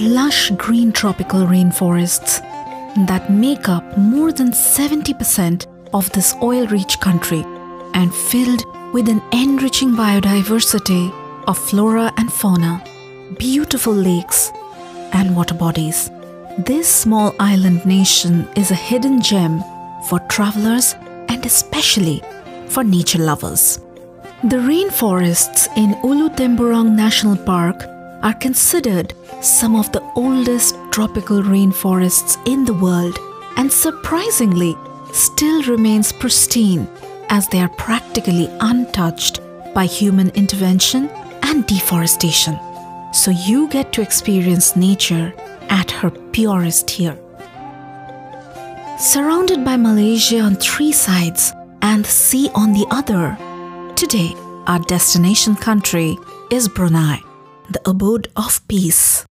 lush green tropical rainforests that make up more than 70% of this oil rich country and filled with an enriching biodiversity of flora and fauna, beautiful lakes, and water bodies. This small island nation is a hidden gem for travelers and especially for nature lovers. The rainforests in Ulu Temburong National Park are considered some of the oldest tropical rainforests in the world and surprisingly still remains pristine as they are practically untouched by human intervention and deforestation. So you get to experience nature at her purest here. Surrounded by Malaysia on three sides and the sea on the other, today our destination country is Brunei, the abode of peace.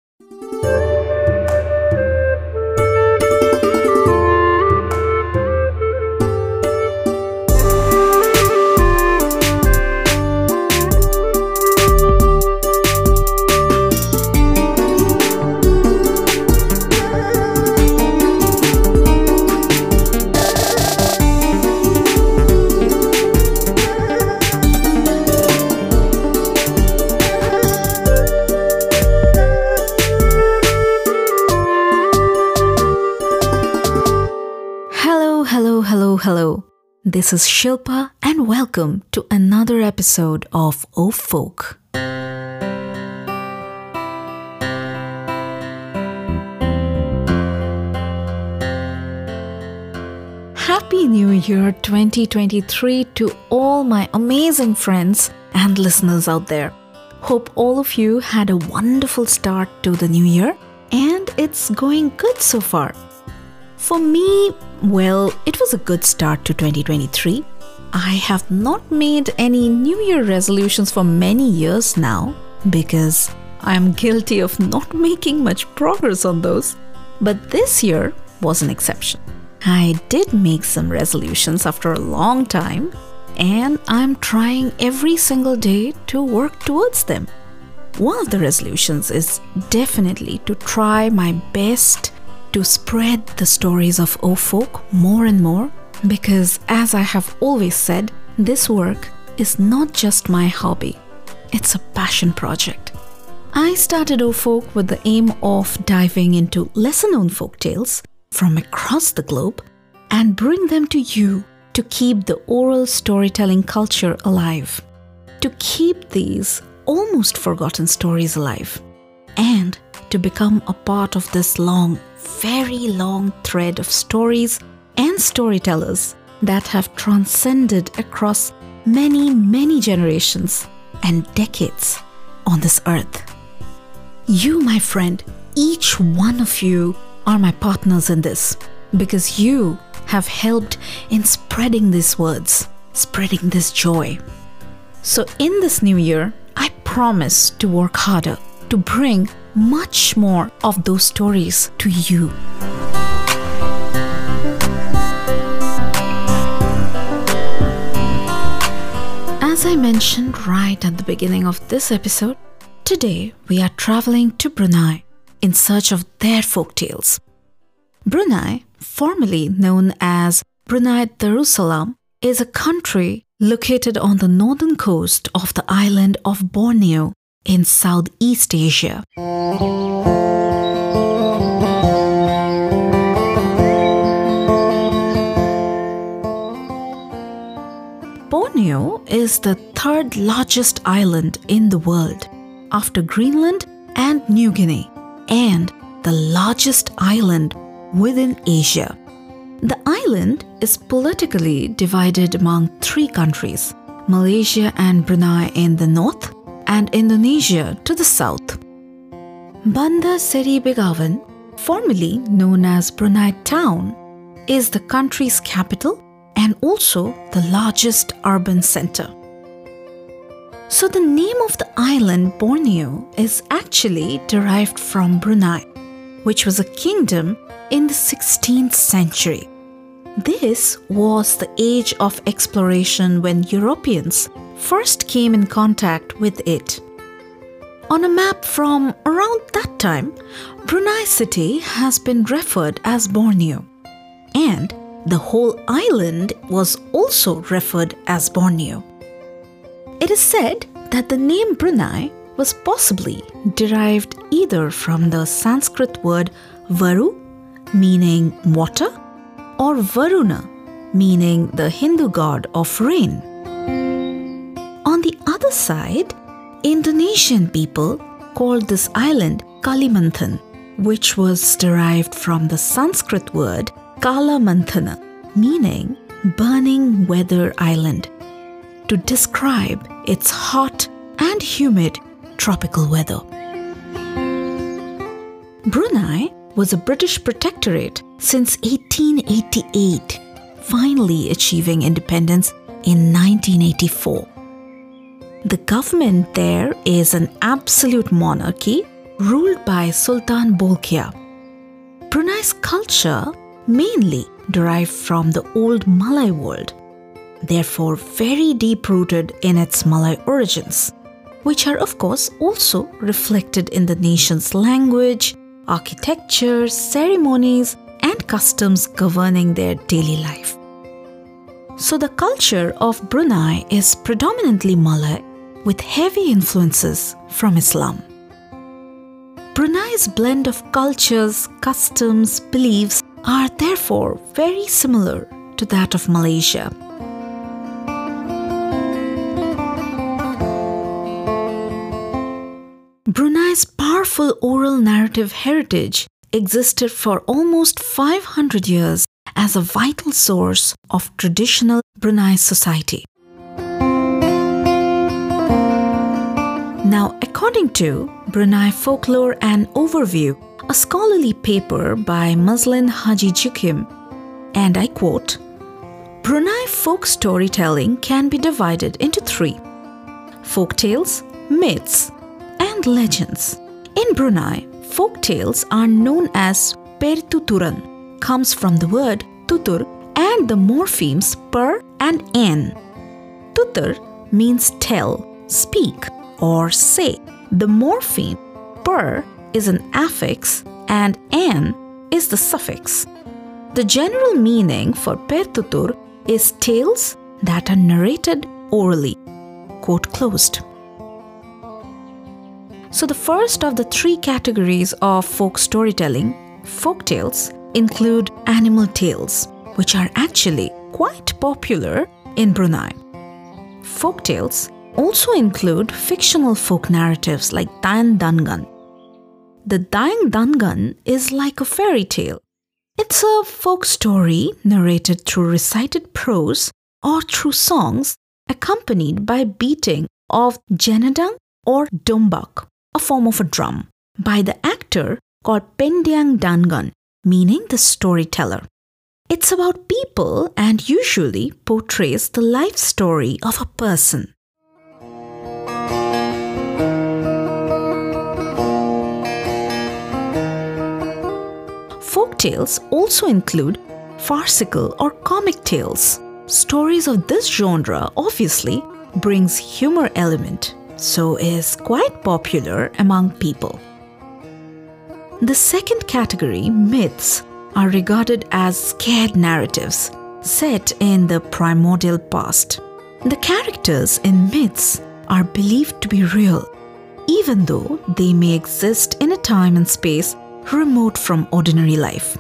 Hello. This is Shilpa, and welcome to another episode of OhhFolk. Happy New Year 2023 to all my amazing friends and listeners out there. Hope all of you had a wonderful start to the new year and it's going good so far. For me, well, it was a good start to 2023. I have not made any New Year resolutions for many years now because I am guilty of not making much progress on those. But this year was an exception. I did make some resolutions after a long time, and I'm trying every single day to work towards them. One of the resolutions is definitely to try my best to spread the stories of OhhFolk more and more because, as I have always said, this work is not just my hobby, it's a passion project. I started OhhFolk with the aim of diving into lesser known folk tales from across the globe and bring them to you to keep the oral storytelling culture alive, to keep these almost forgotten stories alive, and to become a part of this long, very long thread of stories and storytellers that have transcended across many, many generations and decades on this earth. You, my friend, each one of you are my partners in this because you have helped in spreading these words, spreading this joy. So, in this new year, I promise to work harder to bring much more of those stories to you. As I mentioned right at the beginning of this episode, today we are traveling to Brunei in search of their folk tales. Brunei, formerly known as Brunei Darussalam, is a country located on the northern coast of the island of Borneo in Southeast Asia. Borneo is the third largest island in the world after Greenland and New Guinea, and the largest island within Asia. The island is politically divided among three countries Malaysia and Brunei in the north, and Indonesia to the south. Bandar Seri Begawan, formerly known as Brunei Town, is the country's capital and also the largest urban center. So, the name of the island Borneo is actually derived from Brunei, which was a kingdom in the 16th century. This was the age of exploration when Europeans first came in contact with it. On a map from around that time, Brunei city has been referred as Borneo, and the whole island was also referred as Borneo. It is said that the name Brunei was possibly derived either from the Sanskrit word Varu, meaning water, or Varuna, meaning the Hindu god of rain. On the other side, Indonesian people called this island Kalimantan, which was derived from the Sanskrit word Kalamanthana, meaning burning weather island, to describe its hot and humid tropical weather. Brunei was a British protectorate since 1888, finally achieving independence in 1984. The government there is an absolute monarchy ruled by Sultan Bolkiah. Brunei's culture mainly derived from the old Malay world, therefore very deep rooted in its Malay origins which are, of course, also reflected in the nation's language, architecture, ceremonies, and customs governing their daily life. So, the culture of Brunei is predominantly Malay with heavy influences from Islam. Brunei's blend of cultures, customs, beliefs are therefore very similar to that of Malaysia. Brunei's powerful oral narrative heritage existed for almost 500 years as a vital source of traditional Brunei society. Now, according to Brunei Folklore and Overview, a scholarly paper by Maslin Haji Jukim, and I quote Brunei folk storytelling can be divided into three folk tales, myths, and legends. In Brunei, folk tales are known as pertuturan, comes from the word tutur and the morphemes per and en. Tutur means tell, speak, or say. The morpheme per is an affix and en is the suffix. The general meaning for pertutur is tales that are narrated orally. Quote closed. So, the first of the three categories of folk storytelling, folk tales, include animal tales, which are actually quite popular in Brunei. Folk tales also include fictional folk narratives like Dayang Dangan. The Dayang Dangan is like a fairy tale. It's a folk story narrated through recited prose or through songs accompanied by beating of jenadang or dombak a form of a drum, by the actor called Pendiang Dangan, meaning the storyteller. It's about people and usually portrays the life story of a person. Folk tales also include farcical or comic tales. Stories of this genre obviously brings humor element so is quite popular among people. The second category, myths, are regarded as scared narratives set in the primordial past. The characters in myths are believed to be real, even though they may exist in a time and space remote from ordinary life.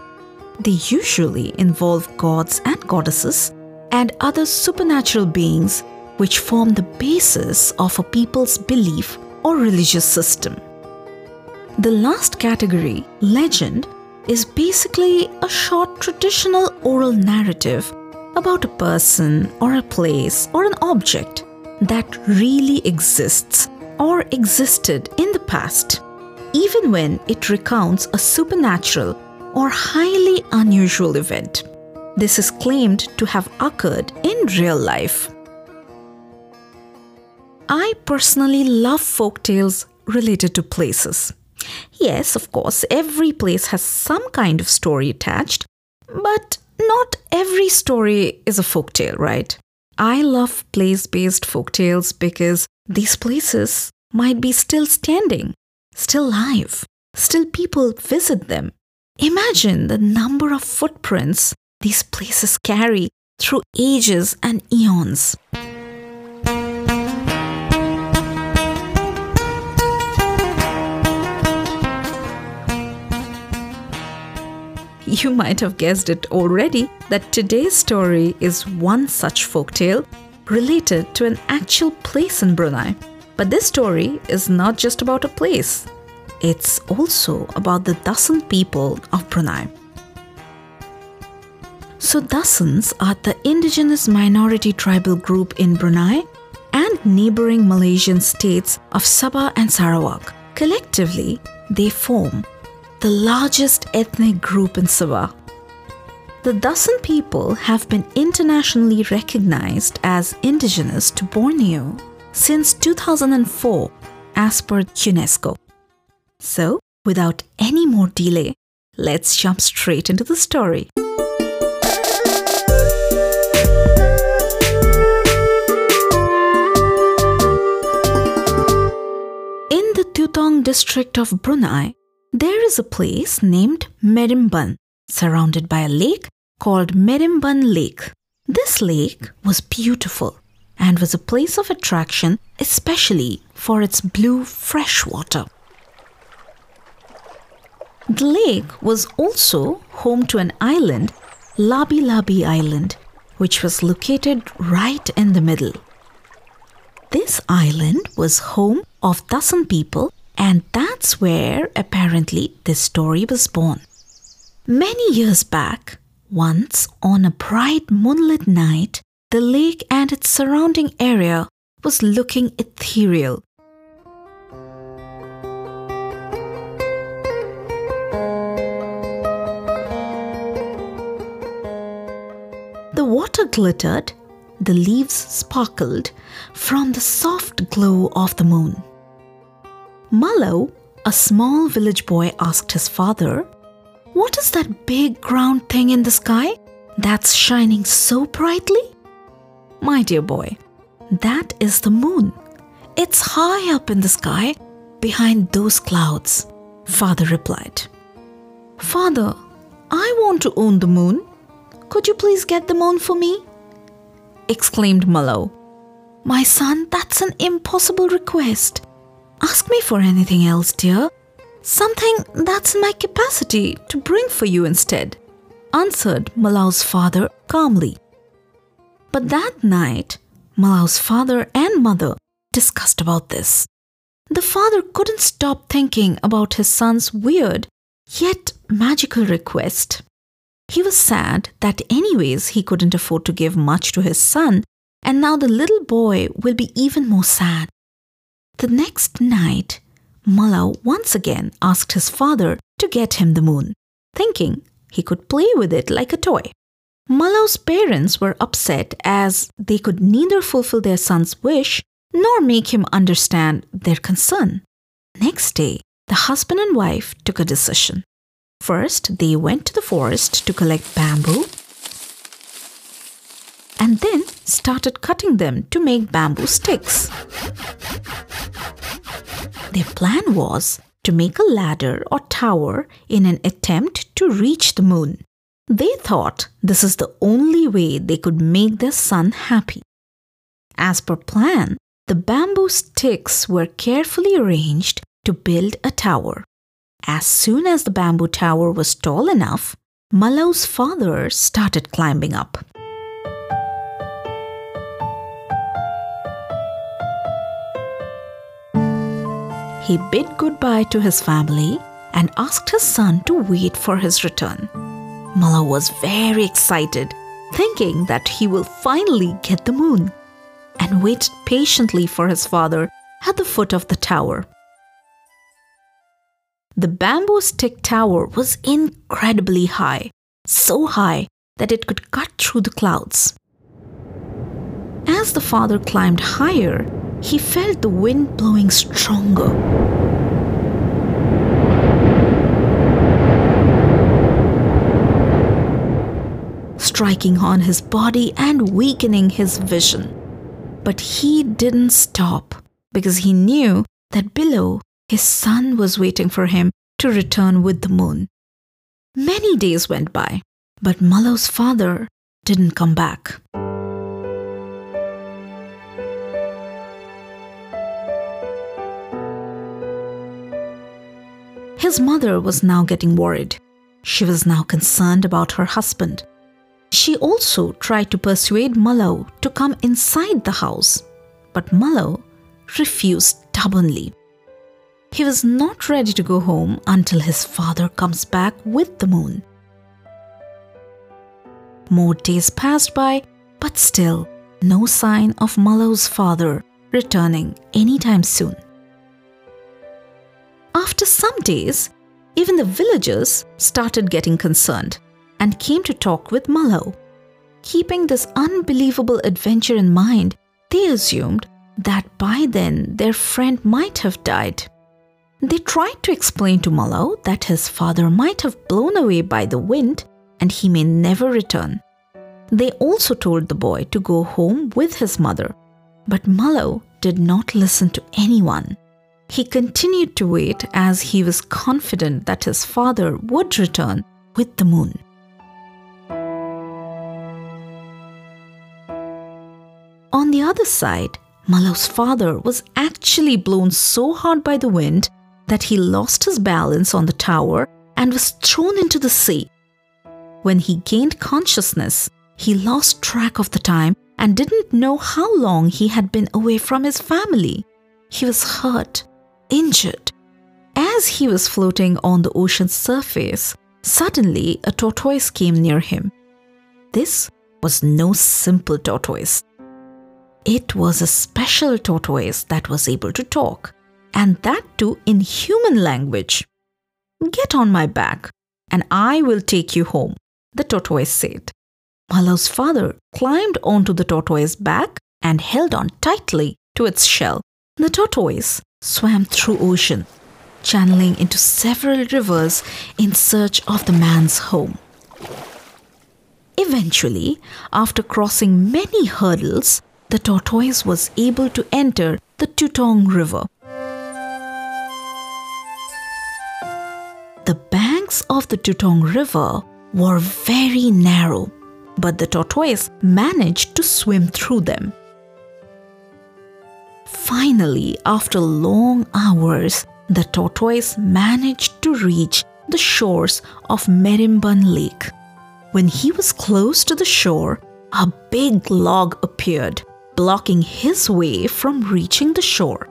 They usually involve gods and goddesses and other supernatural beings which form the basis of a people's belief or religious system. The last category, legend, is basically a short traditional oral narrative about a person or a place or an object that really exists or existed in the past, even when it recounts a supernatural or highly unusual event. This is claimed to have occurred in real life. I personally love folk tales related to places. Yes, of course, every place has some kind of story attached, but not every story is a folk tale, right? I love place based folk tales because these places might be still standing, still live, still people visit them. Imagine the number of footprints these places carry through ages and eons. You might have guessed it already that today's story is one such folktale related to an actual place in Brunei. But this story is not just about a place, it's also about the Dusun people of Brunei. So, Dusuns are the indigenous minority tribal group in Brunei and neighboring Malaysian states of Sabah and Sarawak. Collectively, they form the largest ethnic group in Sabah. The Dusun people have been internationally recognized as indigenous to Borneo since 2004 as per UNESCO. So, without any more delay, let's jump straight into the story. In the Tutong district of Brunei, there is a place named Merimbun, surrounded by a lake called Merimbun Lake. This lake was beautiful and was a place of attraction, especially for its blue fresh water. The lake was also home to an island, Labi Labi Island, which was located right in the middle. This island was home of Dusun people, and that's where apparently this story was born. Many years back, once on a bright moonlit night, the lake and its surrounding area was looking ethereal. The water glittered, the leaves sparkled from the soft glow of the moon. Mallow, a small village boy, asked his father, What is that big round thing in the sky that's shining so brightly? My dear boy, that is the moon. It's high up in the sky behind those clouds, father replied. Father, I want to own the moon. Could you please get the moon for me? exclaimed Mallow. My son, that's an impossible request. Ask me for anything else, dear. Something that's in my capacity to bring for you instead, answered Malau's father calmly. But that night, Malau's father and mother discussed about this. The father couldn't stop thinking about his son's weird, yet magical request. He was sad that, anyways, he couldn't afford to give much to his son, and now the little boy will be even more sad. The next night, Malau once again asked his father to get him the moon, thinking he could play with it like a toy. Malau's parents were upset as they could neither fulfill their son's wish nor make him understand their concern. Next day, the husband and wife took a decision. First, they went to the forest to collect bamboo and then started cutting them to make bamboo sticks. Their plan was to make a ladder or tower in an attempt to reach the moon. They thought this is the only way they could make their son happy. As per plan, the bamboo sticks were carefully arranged to build a tower. As soon as the bamboo tower was tall enough, Malau's father started climbing up. He bid goodbye to his family and asked his son to wait for his return. Malau was very excited, thinking that he will finally get the moon, and waited patiently for his father at the foot of the tower. The bamboo stick tower was incredibly high, so high that it could cut through the clouds. As the father climbed higher, he felt the wind blowing stronger. Striking on his body and weakening his vision. But he didn't stop because he knew that below his son was waiting for him to return with the moon. Many days went by, but Mallo's father didn't come back. His mother was now getting worried. She was now concerned about her husband. She also tried to persuade Mallo to come inside the house, but Mallo refused stubbornly. He was not ready to go home until his father comes back with the moon. More days passed by, but still no sign of Mallo's father returning anytime soon. After some days, even the villagers started getting concerned and came to talk with Mallo. Keeping this unbelievable adventure in mind, they assumed that by then their friend might have died. They tried to explain to Mallo that his father might have blown away by the wind and he may never return. They also told the boy to go home with his mother, but Mallo did not listen to anyone. He continued to wait as he was confident that his father would return with the moon. On the other side, Mallo's father was actually blown so hard by the wind that he lost his balance on the tower and was thrown into the sea. When he gained consciousness, he lost track of the time and didn't know how long he had been away from his family. He was hurt injured. As he was floating on the ocean's surface, suddenly a tortoise came near him. This was no simple tortoise. It was a special tortoise that was able to talk, and that too in human language. Get on my back, and I will take you home, the tortoise said. Mallo's father climbed onto the tortoise's back and held on tightly to its shell. The tortoise swam through ocean, channeling into several rivers in search of the man's home. Eventually, after crossing many hurdles, the tortoise was able to enter the Tutong River. The banks of the Tutong River were very narrow, but the tortoise managed to swim through them. Finally, after long hours, the tortoise managed to reach the shores of Merimbun Lake. When he was close to the shore, a big log appeared, blocking his way from reaching the shore.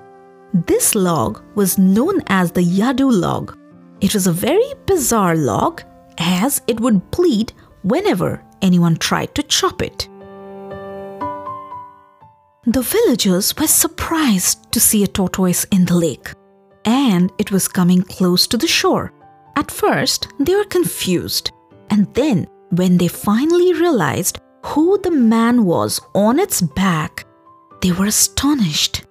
This log was known as the Yadu log. It was a very bizarre log as it would bleed whenever anyone tried to chop it. The villagers were surprised to see a tortoise in the lake, and it was coming close to the shore. At first, they were confused, and then, when they finally realized who the man was on its back, they were astonished.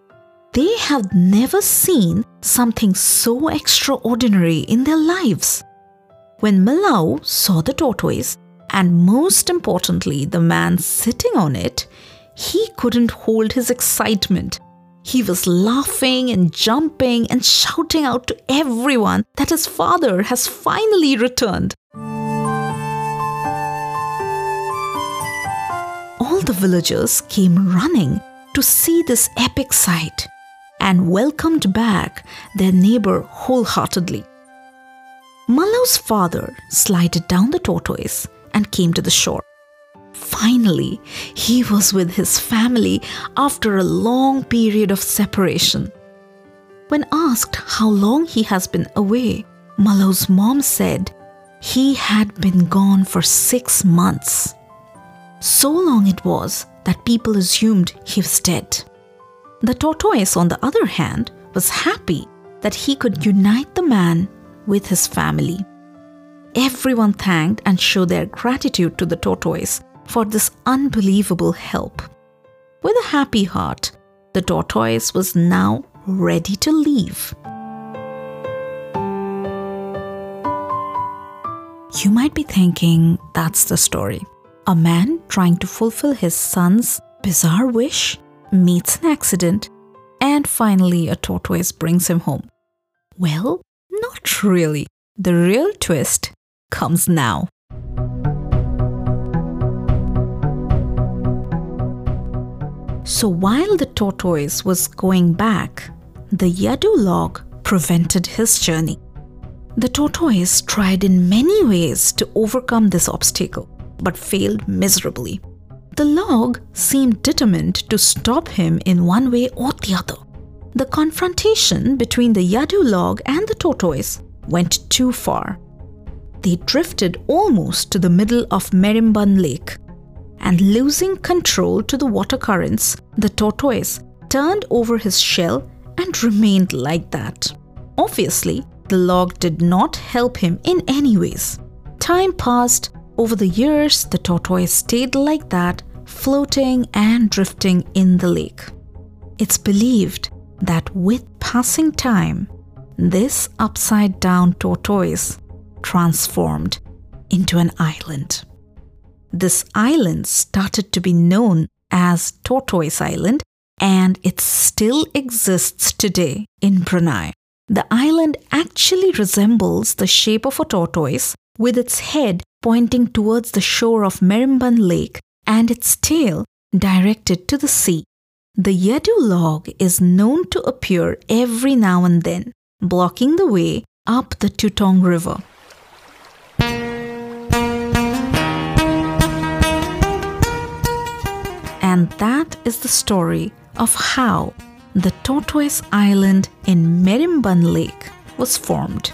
They had never seen something so extraordinary in their lives. When Mallo saw the tortoise, and most importantly, the man sitting on it, he couldn't hold his excitement. He was laughing and jumping and shouting out to everyone that his father has finally returned. All the villagers came running to see this epic sight and welcomed back their neighbor wholeheartedly. Mallo's father slided down the tortoise and came to the shore. Finally, he was with his family after a long period of separation. When asked how long he has been away, Malo's mom said he had been gone for six months. So long it was that people assumed he was dead. The tortoise, on the other hand, was happy that he could unite the man with his family. Everyone thanked and showed their gratitude to the tortoise for this unbelievable help. With a happy heart, the tortoise was now ready to leave. You might be thinking that's the story. A man trying to fulfill his son's bizarre wish meets an accident and finally a tortoise brings him home. Well, not really. The real twist comes now. So while the tortoise was going back, the Yadu log prevented his journey. The tortoise tried in many ways to overcome this obstacle, but failed miserably. The log seemed determined to stop him in one way or the other. The confrontation between the Yadu log and the tortoise went too far. They drifted almost to the middle of Merimbun Lake, and losing control to the water currents, the tortoise turned over his shell and remained like that. Obviously, the log did not help him in any ways. Time passed. Over the years, the tortoise stayed like that, floating and drifting in the lake. It's believed that with passing time, this upside down tortoise transformed into an island. This island started to be known as Tortoise Island and it still exists today in Brunei. The island actually resembles the shape of a tortoise with its head pointing towards the shore of Merimbun Lake and its tail directed to the sea. The Yadu log is known to appear every now and then, blocking the way up the Tutong River. That is the story of how the Tortoise Island in Merimbun Lake was formed.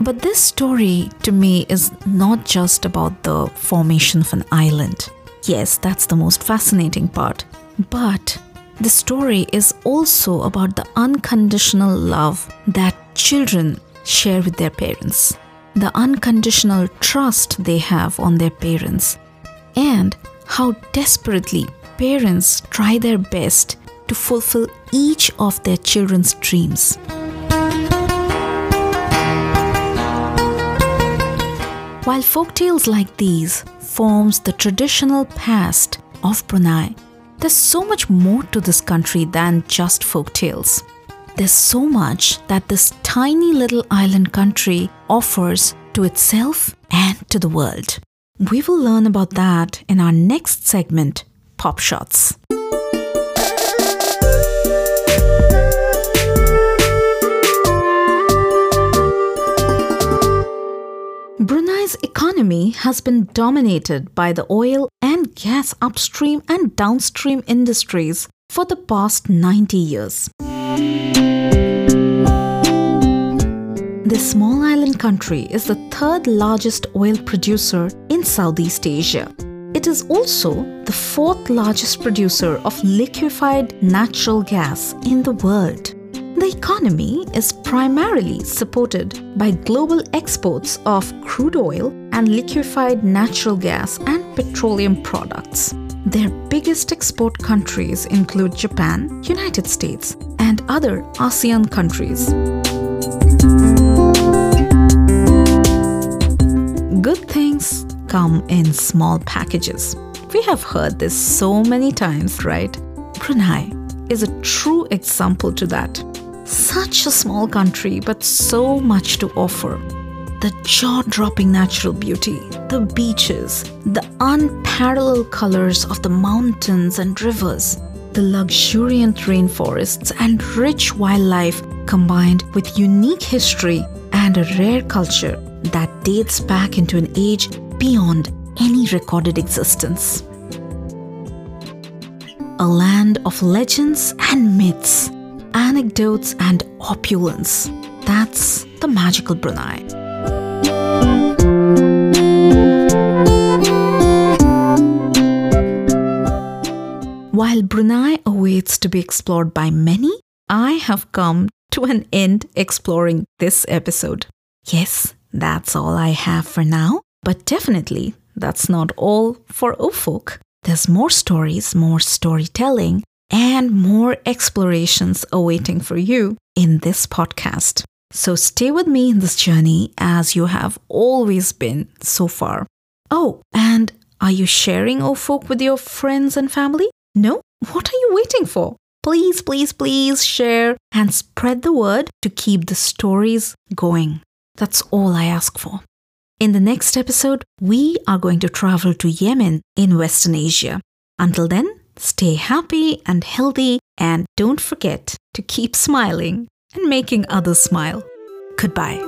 But this story to me is not just about the formation of an island. Yes, that's the most fascinating part. But the story is also about the unconditional love that children share with their parents, the unconditional trust they have on their parents, and how desperately parents try their best to fulfill each of their children's dreams. While folktales like these forms the traditional past of Brunei, there's so much more to this country than just folktales. There's so much that this tiny little island country offers to itself and to the world. We will learn about that in our next segment, Pop Shots. Brunei's economy has been dominated by the oil and gas upstream and downstream industries for the past 90 years. This small island country is the third largest oil producer in Southeast Asia. It is also the fourth largest producer of liquefied natural gas in the world. The economy is primarily supported by global exports of crude oil and liquefied natural gas and petroleum products. Their biggest export countries include Japan, United States, and other ASEAN countries. Come in small packages. We have heard this so many times, right? Brunei is a true example to that. Such a small country, but so much to offer. The jaw dropping natural beauty, the beaches, the unparalleled colors of the mountains and rivers, the luxuriant rainforests and rich wildlife combined with unique history and a rare culture that dates back into an age beyond any recorded existence. A land of legends and myths anecdotes, and opulence. That's the magical Brunei. While Brunei awaits to be explored by many, I have come to an end exploring this episode. Yes, that's all I have for now, but definitely that's not all for OhhFolk. There's more stories, more storytelling, and more explorations awaiting for you in this podcast. So stay with me in this journey as you have always been so far. Oh, and are you sharing OhhFolk with your friends and family? No? What are you waiting for? Please, please, please share and spread the word to keep the stories going. That's all I ask for. In the next episode, we are going to travel to Yemen in Western Asia. Until then, stay happy and healthy and don't forget to keep smiling and making others smile. Goodbye.